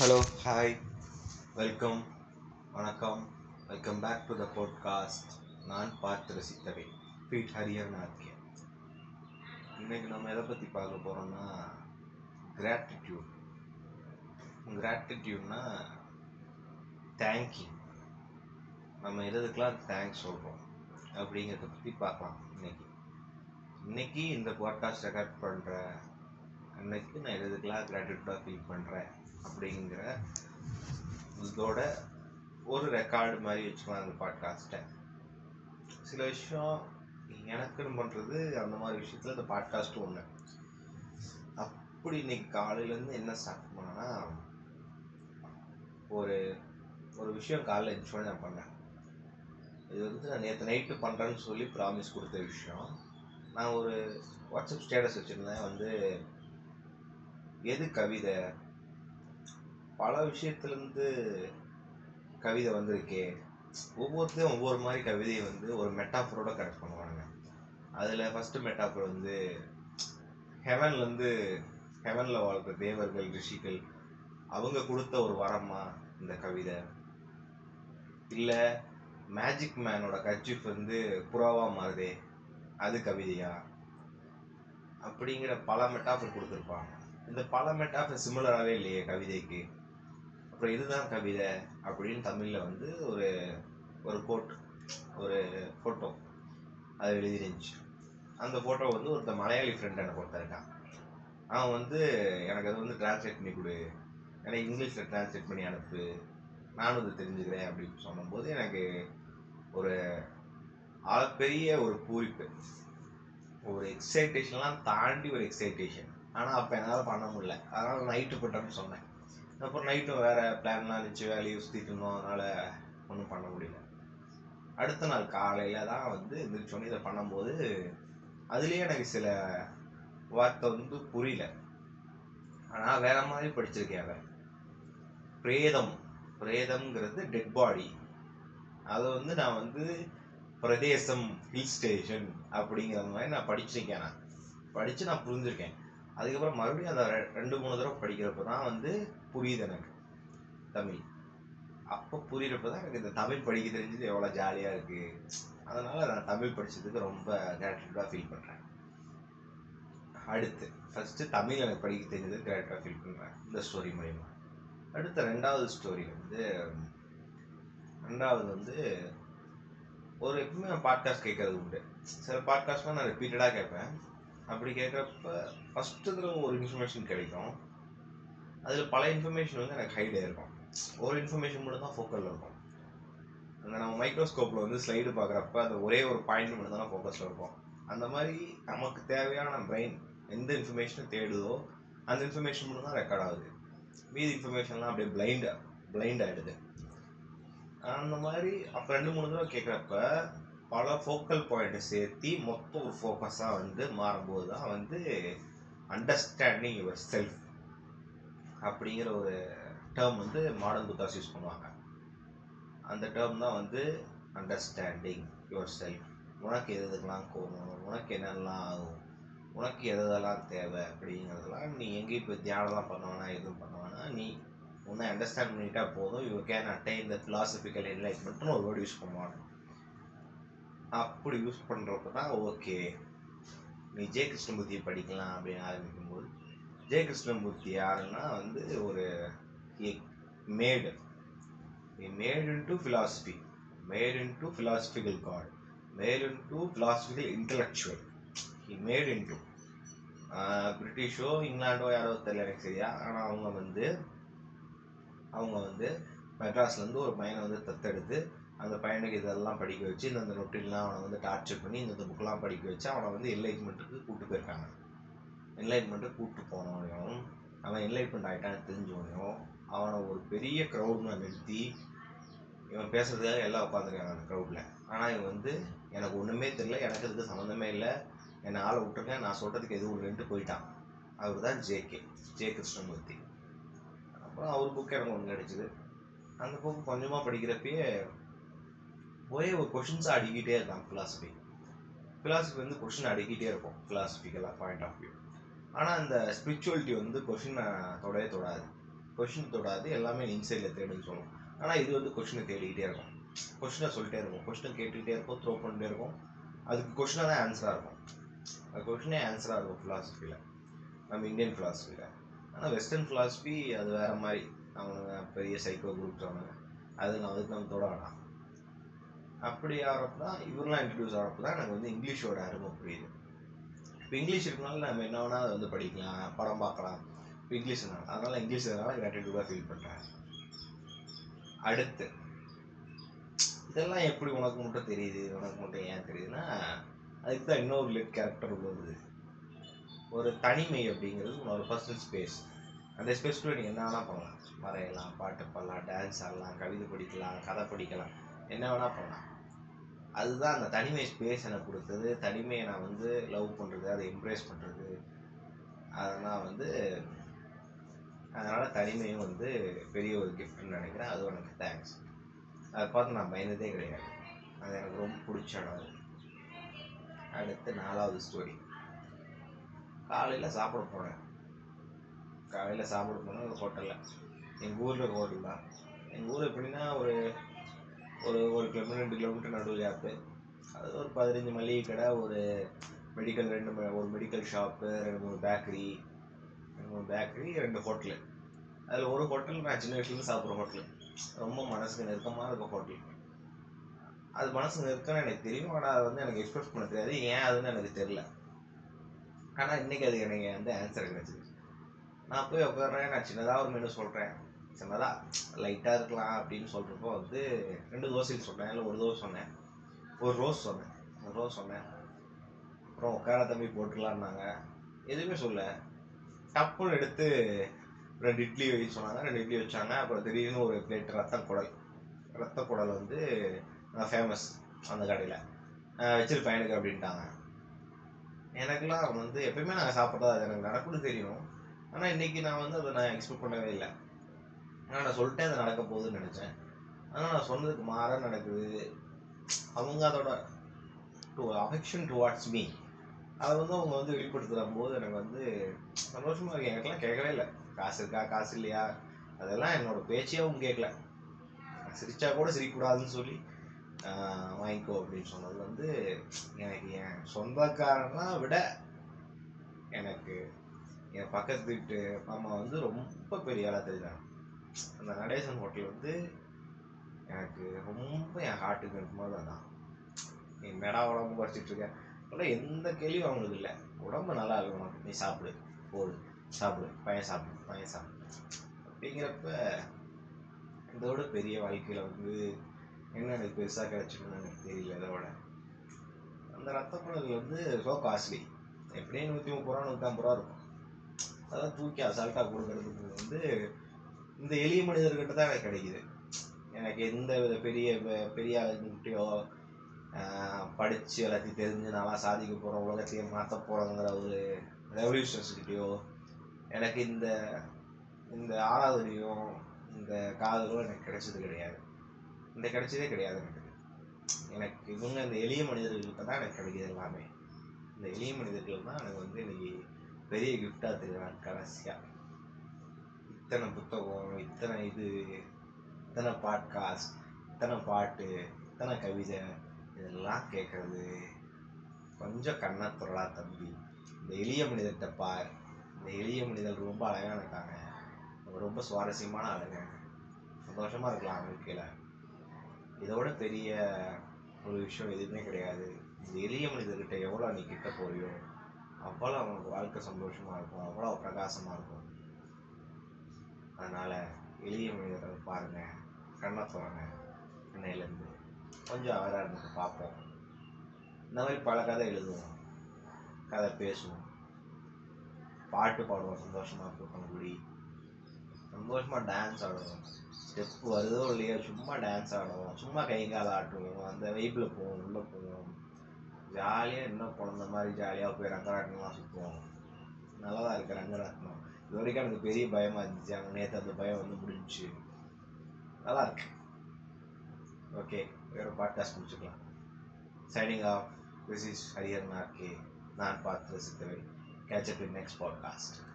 Hello. Hi welcome வணக்கம். Welcome back to the podcast நான் பார்த்து ரசித்தவை. பீட் ஹரியர் நாத்கே இன்னைக்கு நம்ம எதை பற்றி பார்க்க போகிறோம்னா கிராட்டிடியூட் கிராட்டிடியூட்னா தேங்க்யூ நம்ம எதுக்கெலாம் தேங்க்ஸ் சொல்கிறோம் அப்படிங்கிறத பற்றி பார்க்கலாம் இன்னைக்கு. இன்னைக்கு இந்த பாட்காஸ்ட் ரெக்கார்ட் பண்ணுற அன்னைக்கு நான் எதுக்கெலாம் கிராட்டிடியூடாக ஃபீல் பண்ணுறேன் அப்படிங்கிற இதோட ஒரு ரெக்கார்டு மாதிரி வச்சுக்கலாம் அந்த பாட்காஸ்ட்டை சில விஷயம் எனக்குன்னு பண்ணுறது அந்த மாதிரி விஷயத்தில் இந்த பாட்காஸ்ட்டும் ஒன்று அப்படி இன்னைக்கு காலையிலேருந்து என்ன ஸ்டார்ட் பண்ணேன்னா ஒரு ஒரு விஷயம் காலையில் எழுந்திரிச்சோடனே நான் பண்ணேன். இது வந்து நான் நேற்று நைட்டு பண்ணுறேன்னு சொல்லி ப்ராமிஸ் கொடுத்த விஷயம். நான் ஒரு வாட்ஸ்அப் ஸ்டேட்டஸ் வச்சுருந்தேன். வந்து எது கவிதை? பல விஷயத்துலேருந்து கவிதை வந்திருக்கே. ஒவ்வொருத்தையும் ஒவ்வொரு மாதிரி கவிதையை வந்து ஒரு மெட்டாஃபரோட கரெக்ட் பண்ணுவானுங்க. அதில் ஃபஸ்ட்டு மெட்டாஃபர் வந்து ஹெவன்லேருந்து ஹெவனில் வாழ்கிற தேவர்கள் ரிஷிகள் அவங்க கொடுத்த ஒரு வரமா இந்த கவிதை. இல்லை மேஜிக் மேனோட கர்ச்சிஃப் வந்து புறாவாக மாறுதே அது கவிதையா? அப்படிங்கிற பல மெட்டாஃபர் கொடுத்துருப்பாங்க. இந்த பல மெட்டாஃபர் சிமிலராகவே இல்லையே கவிதைக்கு. அப்புறம் இதுதான் கவிதை அப்படின்னு தமிழில் வந்து ஒரு ஒரு கோட் ஒரு ஃபோட்டோ அது எழுதிருந்துச்சு. அந்த ஃபோட்டோ வந்து ஒருத்த மலையாளி ஃப்ரெண்ட் எனக்கு ஒருத்தருக்கான் அவன் வந்து எனக்கு அது வந்து டிரான்ஸ்லேட் பண்ணி கொடு. எனக்கு இங்கிலீஷில் டிரான்ஸ்லேட் பண்ணி அனுப்பு. நானும் இது தெரிஞ்சுக்கிறேன் அப்படின்னு சொல்லும்போது எனக்கு ஒரு பெரிய ஒரு பூரிப்பு. ஒரு எக்ஸைட்டேஷன்லாம் தாண்டி ஒரு எக்ஸைட்டேஷன் ஆனால் அப்போ என்னால் பண்ண முடியல. அதனால் நைட்டு போட்டோம்னு சொன்னேன். அப்புறம் நைட்டும் வேறு பிளான்லாம் இருந்துச்சு வேலையை சுற்றிட்டு இருந்தோம். அதனால் ஒன்றும் பண்ண முடியல. அடுத்த நாள் காலையில் தான் வந்து எந்திரிச்சோன்னே இதை பண்ணும்போது அதுலேயே எனக்கு சில வார்த்தை வந்து புரியல. ஆனால் வேற மாதிரி படிச்சிருக்கேன் அவன். பிரேதம் பிரேதம்ங்கிறது டெட் பாடி அதை வந்து நான் வந்து பிரதேசம் ஹில் ஸ்டேஷன் அப்படிங்கிற மாதிரி நான் படிச்சிருக்கேன் நான். படித்து நான் புரிஞ்சிருக்கேன். அதுக்கப்புறம் மறுபடியும் அந்த ரெண்டு மூணு தடவை படிக்கிறப்ப தான் வந்து புரியுது எனக்கு தமிழ். அப்போ புரியிறப்ப தான் எனக்கு இந்த தமிழ் படிக்க தெரிஞ்சது எவ்வளோ ஜாலியாக இருக்குது அதனால் நான் தமிழ் படிச்சதுக்கு ரொம்ப கிராட்டிடியூடாக ஃபீல் பண்ணுறேன் அடுத்து ஃபஸ்ட்டு தமிழ் எனக்கு படிக்க தெரிஞ்சது கிராட்டிடாக ஃபீல் பண்ணுறேன் இந்த ஸ்டோரி மூலிமா அடுத்த ரெண்டாவது ஸ்டோரி வந்து ரெண்டாவது வந்து ஒரு எப்பவுமே நான் பாட்காஸ்ட் கேட்கறது உண்டு. சில பாட்காஸ்ட்லாம் நான் ரிப்பீட்டடாக கேட்பேன். அப்படி கேட்குறப்ப ஃபஸ்ட்டு தடவை ஒரு இன்ஃபர்மேஷன் கிடைக்கும். அதில் பல இன்ஃபர்மேஷன் வந்து எனக்கு ஹைட் இருக்கும் ஒரு இன்ஃபர்மேஷன் மட்டும் தான் ஃபோக்கஸில் இருக்கும். அந்த நம்ம மைக்ரோஸ்கோப்பில் வந்து ஸ்லைடு பார்க்குறப்ப அந்த ஒரே ஒரு பாயிண்ட் மட்டும் தான் ஃபோக்கஸில் இருக்கும். அந்த மாதிரி நமக்கு தேவையான பிரெயின் எந்த இன்ஃபர்மேஷனை தேடுதோ அந்த இன்ஃபர்மேஷன் மட்டும் தான் ரெக்கார்ட் ஆகுது. மீதி இன்ஃபர்மேஷன்லாம் அப்படியே பிளைண்டாக பிளைண்ட் ஆகிடுது அந்த மாதிரி அப்போ ரெண்டு மூணு தடவை கேட்குறப்ப பல ஃபோக்கல் பாயிண்ட்டை சேர்த்து மொத்த ஒரு ஃபோக்கஸாக வந்து மாறும்போது தான் வந்து அண்டர்ஸ்டாண்டிங் யுவர் செல்ஃப் அப்படிங்கிற ஒரு டேர்ம் வந்து மாடர்ன் புத்தாஸ் யூஸ் பண்ணுவாங்க. அந்த டேர்ம் தான் வந்து அண்டர்ஸ்டாண்டிங் யுவர் செல்ஃப் உனக்கு எது எதுக்கெல்லாம் கோவம் உனக்கு என்னெல்லாம் ஆகும்? உனக்கு எதெல்லாம் தேவை அப்படிங்கிறதெல்லாம் நீ எங்கேயும் போய் தியானம்லாம் பண்ண வேணாம் எதுவும் பண்ண வேணாம் நீ உன்னை அண்டர்ஸ்டாண்ட் பண்ணிட்டா போதும். You can attain the philosophical என்லைட்மெண்ட்னு ஒரு வேர்டு யூஸ் பண்ணுவாங்க அப்படி யூஸ் பண்ணுறப்ப தான் ஓகே நீ ஜெய கிருஷ்ணமூர்த்தியை படிக்கலாம் அப்படின்னு ஆரம்பிக்கும்போது ஜெய கிருஷ்ணமூர்த்தி யாருன்னா வந்து ஒரு made made into philosophy made into philosophical got made into philosophical intellectual he made into பிரிட்டிஷோ இங்கிலாண்டோ யாரோ தெரியல எனக்கு சரியா? ஆனால் அவங்க வந்து அவங்க வந்து மெட்ராஸ்லேருந்து ஒரு பையனை வந்து தத்தெடுத்து அந்த பையனுக்கு இதெல்லாம் படிக்க வச்சு இந்த நொட்டிலாம் அவனை வந்து டார்ச்சர் பண்ணி இந்த புக்கெலாம் படிக்க வச்சு அவனை வந்து என்லைட்மெண்ட்டுக்கு கூப்பிட்டு போயிருக்காங்க. என்லைட்மெண்ட்டுக்கு கூப்பிட்டு போனவனையும் அவன் என்லைட்மெண்ட் ஆகிட்டான்னு தெரிஞ்சவனையும் அவனை ஒரு பெரிய க்ரௌடில் நிறுத்தி இவன் பேசுறதுக்காக எல்லாம் உட்காந்துருக்காங்க அந்த க்ரௌடில் ஆனால் இவன் வந்து எனக்கு ஒன்றுமே தெரியல எனக்கு இதுக்கு சம்மந்தமே இல்லை என்னை ஆளை விட்டுருக்கேன் நான் சொல்கிறதுக்கு எதுவும் இல்லைன்ட்டு போயிட்டான். அவர் தான் ஜேகே ஜே கிருஷ்ணமூர்த்தி. அப்புறம் அவர் புக் எனக்கு ஒன்று கிடச்சிது அந்த புக்கு கொஞ்சமாக படிக்கிறப்பயே ஒரே ஒரு கொஷின்ஸாக அடிக்கிட்டே இருக்கான் ஃபிலாசபி ஃபிலாசபி வந்து கொஷின் அடிக்கிட்டே இருக்கும் ஃபிலாசபிக்கலாக பாயிண்ட் ஆஃப் வியூ ஆனால் அந்த ஸ்பிரிச்சுவலிட்டி வந்து கொஷினை தொடவே தொடாது. கொஷின் தொடாது எல்லாமே இன்சைடில் தேடுன்னு சொல்லும் ஆனால் இது வந்து கொஷினை தேடிக்கிட்டே இருக்கும். கொஷினை சொல்லிட்டே இருக்கும். கொஷினை கேட்டுக்கிட்டே இருக்கும் த்ரோ பண்ணிட்டே இருக்கும். அதுக்கு கொஷினாக தான் ஆன்சராக இருக்கும். அது கொஷினே ஆன்சராக இருக்கும் ஃபிலாசபியில் நம்ம இந்தியன் ஃபிலாசபியில் ஆனால் வெஸ்டர்ன் ஃபிலாசபி அது வேறு மாதிரி. அவனுங்க பெரிய சைக்கோ குரூப்ஸ் அவனுங்க அது நான் அதுக்கு நம்ம தொட வேணாம். அப்படி ஆகிறப்ப தான் இவரெலாம் இன்ட்ரடியூஸ் ஆகிறப்ப தான் எனக்கு வந்து இங்கிலீஷோட அருமை புரியுது. இப்போ இங்கிலீஷ் இருக்கனால நம்ம என்ன வேணால் அதை வந்து படிக்கலாம் படம் பார்க்கலாம். இப்போ இங்கிலீஷ் அதனால் இங்கிலீஷ் அதனால் கிராட்டிடியூடாக ஃபீல் பண்ணுறேன் அடுத்து இதெல்லாம் எப்படி உனக்கு மட்டும் தெரியுது உனக்கு மட்டும் ஏன் தெரியுதுன்னா அதுக்கு தான் இன்னொரு லிட் கேரக்டர் உள்ளது ஒரு தனிமை அப்படிங்கிறது உன்னோட பர்சனல் ஸ்பேஸ் அந்த ஸ்பேஸ்க்குள்ளே நீ என்ன வேணால் பண்ணலாம். வரையலாம் பாட்டு பாடலாம் டான்ஸ் ஆடலாம் கவிதை படிக்கலாம் கதை படிக்கலாம். என்ன வேணால் பண்ணலாம். அதுதான் அந்த தனிமை ஸ்பேஸ் எனக்கு கொடுத்தது. தனிமையை நான் வந்து லவ் பண்ணுறது அதை எம்ப்ரேஸ் பண்ணுறது அதெல்லாம் வந்து அதனால் தனிமையும் வந்து பெரிய ஒரு கிஃப்ட்னு நினைக்கிறேன். அதுவும் எனக்கு தேங்க்ஸ் அதை பார்த்து நான் பயந்ததே கிடையாது. அது எனக்கு ரொம்ப பிடிச்ச இடம் அடுத்து நாலாவது ஸ்டோரி காலையில் சாப்பிட போனேன். காலையில் சாப்பிட போனேன் ஒரு ஹோட்டலில் எங்கள் ஊரில் ஒரு ஹோட்டல் தான். எங்கள் ஊர் எப்படின்னா ஒரு ஒரு ஒரு கிலோமீட்டர் ரெண்டு கிலோமீட்டர் நடுவில் கேப்பு அது ஒரு பதினஞ்சு மளிகை கடை ஒரு மெடிக்கல் ரெண்டு ஒரு மெடிக்கல் ஷாப்பு ரெண்டு மூணு பேக்கரி ரெண்டு மூணு பேக்கரி ரெண்டு ஹோட்டலு அதில் ஒரு ஹோட்டல் நான் சின்ன வயசுலேருந்து சாப்பிட்ற ஹோட்டலு ரொம்ப மனசுக்கு நெருக்கமாக இருக்க ஹோட்டல் அது மனசு நெருக்கம்னு எனக்கு தெரியும். ஆனால் அதை வந்து எனக்கு எக்ஸ்பிரஸ் பண்ண தெரியாது. ஏன் அதுன்னு எனக்கு தெரில ஆனால் இன்றைக்கி அது எனக்கு வந்து ஆன்சர் கிடச்சிது நான் போய் உட்காடுறேன் நான் சின்னதாக ஒரு மெனு சொல்கிறேன் சின்னதாக லைட்டாக இருக்கலாம் அப்படின்னு சொல்கிறப்போ வந்து ரெண்டு தோசைன்னு சொன்னேன். இல்லை ஒரு தோசை சொன்னேன். ஒரு ரோஸ் சொன்னேன். ஒரு ரோஸ் சொன்னேன். அப்புறம் உட்கார தம்பி போட்டுக்கலான்னாங்க எதுவுமே சொல்ல டப்புன்னு எடுத்து ரெண்டு இட்லி வை சொன்னாங்க. ரெண்டு இட்லி வச்சாங்க. அப்புறம் திடீர்னு ஒரு பிளேட் ரத்த குடல். ரத்த குடல் வந்து ஃபேமஸ் அந்த கடையில். வச்சிருப்பேன் எனக்கு அப்படின்ட்டாங்க. எனக்குலாம் வந்து எப்பயுமே நாங்கள் சாப்பிட்றதா அது எனக்கு நடக்கும்னு தெரியும். ஆனால் இன்னைக்கு நான் வந்து அதை நான் எக்ஸ்பெக்ட் பண்ணவே இல்லை. ஆனால் நான் சொல்லிட்டேன் அது நடக்க போகுதுன்னு நினச்சேன். ஆனால் நான் சொன்னதுக்கு மாற நடக்குது. அவங்க அதோட டு அஃபெக்ஷன் டுவார்ட்ஸ் மீ அதை வந்து அவங்க வந்து வெளிப்படுத்துகிற போது எனக்கு வந்து சந்தோஷமாக இருக்கு. எனக்கெல்லாம் கேட்கவே இல்லை. காசு இருக்கா காசு இல்லையா? அதெல்லாம் என்னோடய பேச்சே அவங்க கேட்கல. சிரிச்சா கூட சிரிக்கக்கூடாதுன்னு சொல்லி வாங்கிக்கோ அப்படின்னு சொன்னது வந்து எனக்கு என் சொந்தக்காரனா விட எனக்கு என் பக்கத்து வீட்டு மாமா வந்து ரொம்ப பெரிய ஆளாக தெரிஞ்சாங்க அந்த நடேசன் ஹோட்டல் வந்து எனக்கு ரொம்ப என் ஹார்ட்டுக்கு இருக்கும்போது தான் நீ மெடா உடம்பு குறைச்சிட்டு இருக்க? ஆனால் எந்த கேள்வியும் அவங்களுக்கு இல்லை. உடம்பு நல்லா இருக்கும் நீ சாப்பிடு. போடு. சாப்பிடு. பையன் சாப்பிடு. பையன் சாப்பிடு. அப்படிங்கிறப்ப இதோட பெரிய வாழ்க்கையில் வந்து என்ன எனக்கு பெருசாக கிடைச்சிக்கணும்னு எனக்கு தெரியல இதோட அந்த ரத்த குழல் வந்து ஸோ காஸ்ட்லி எப்படியும் நூற்றி முப்பது ரூபா நூற்றம்பது ரூபா இருக்கும். அதெல்லாம் தூக்கி அசால்ட்டாக கொடுக்கறதுக்கு வந்து இந்த எளிய மனிதர்கிட்ட தான் எனக்கு கிடைக்குது. எனக்கு எந்த வித பெரிய பெ- பெரிய ஆளுங்கிட்டையோ படித்து எல்லாத்தையும் தெரிஞ்சு நல்லா சாதிக்க போகிறோம் உலகத்தையே மாற்ற போகிறோங்கிற ஒரு ரெவல்யூஷன்ஸ்கிட்டையோ எனக்கு இந்த இந்த ஆராதனையும் இந்த காதலும் எனக்கு கிடைச்சது கிடையாது. இந்த கிடைச்சதே கிடையாது எனக்கு. எனக்கு இவங்க இந்த எளிய மனிதர்கள்கிட்ட தான் எனக்கு கிடைக்கிது எல்லாமே. இந்த எளிய மனிதர்கள் தான் எனக்கு வந்து இன்னைக்கு பெரிய கிஃப்டாக தெரியும் கடைசியாக இத்தனை புத்தகம் இத்தனை இது இத்தனை பாட்காஸ்ட் இத்தனை பாட்டு இத்தனை கவிதை இதெல்லாம் கேட்குறது. கொஞ்சம் கண்ணா துரளா தம்பி. இந்த எளிய மனிதர்கிட்ட பார். இந்த எளிய மனிதர் ரொம்ப அழகாக இருக்காங்க. ரொம்ப சுவாரஸ்யமான ஆளுங்க. சந்தோஷமாக இருக்கலாம் வாழ்க்கையில். இதோட பெரிய ஒரு விஷயம் எதுவுமே கிடையாது. இந்த எளிய மனிதர்கிட்ட எவ்வளோ நீ கிட்ட போறியோ அவ்வளோ அவங்களுக்கு வாழ்க்கை சந்தோஷமாக இருக்கும். அவ்வளோ பிரகாசமாக இருக்கும். அதனால் எளிய மனிதர்கள் பாருங்கள் கண்ணை திறங்க இன்னையிலேருந்து கொஞ்சம் அவராக இருந்து பார்ப்போம். இந்த மாதிரி பல கதை எழுதுவோம். கதை பேசுவோம். பாட்டு பாடுவோம் சந்தோஷமாக இருக்கும் கூடி. சந்தோஷமாக டான்ஸ் ஆடுவோம். ஸ்டெப் வருதோ இல்லையோ சும்மா டான்ஸ் ஆடுவோம். சும்மா கை கால் ஆட்டுவோம். அந்த வைப்பில் போவோம் உள்ளே போவோம். ஜாலியாக இன்னும் குழந்த மாதிரி ஜாலியாக போய் ரங்கராட்டம்லாம் சுற்றுவோம் நல்லா தான் இருக்குது ரங்கராட்டனம் இது வரைக்கும் எனக்கு பெரிய பயமாக இருந்துச்சு. அங்கே நேற்று அந்த பயம் வந்து முடிஞ்சிச்சு. நல்லா இருக்கு ஓகே வேற பாட்காஸ்ட் முடிச்சுக்கலாம். சைனிங் ஆஃப் திஸ் இஸ் ஹரியர் நார்கே நான் பார்த்து ரசித்தவை catch up in next podcast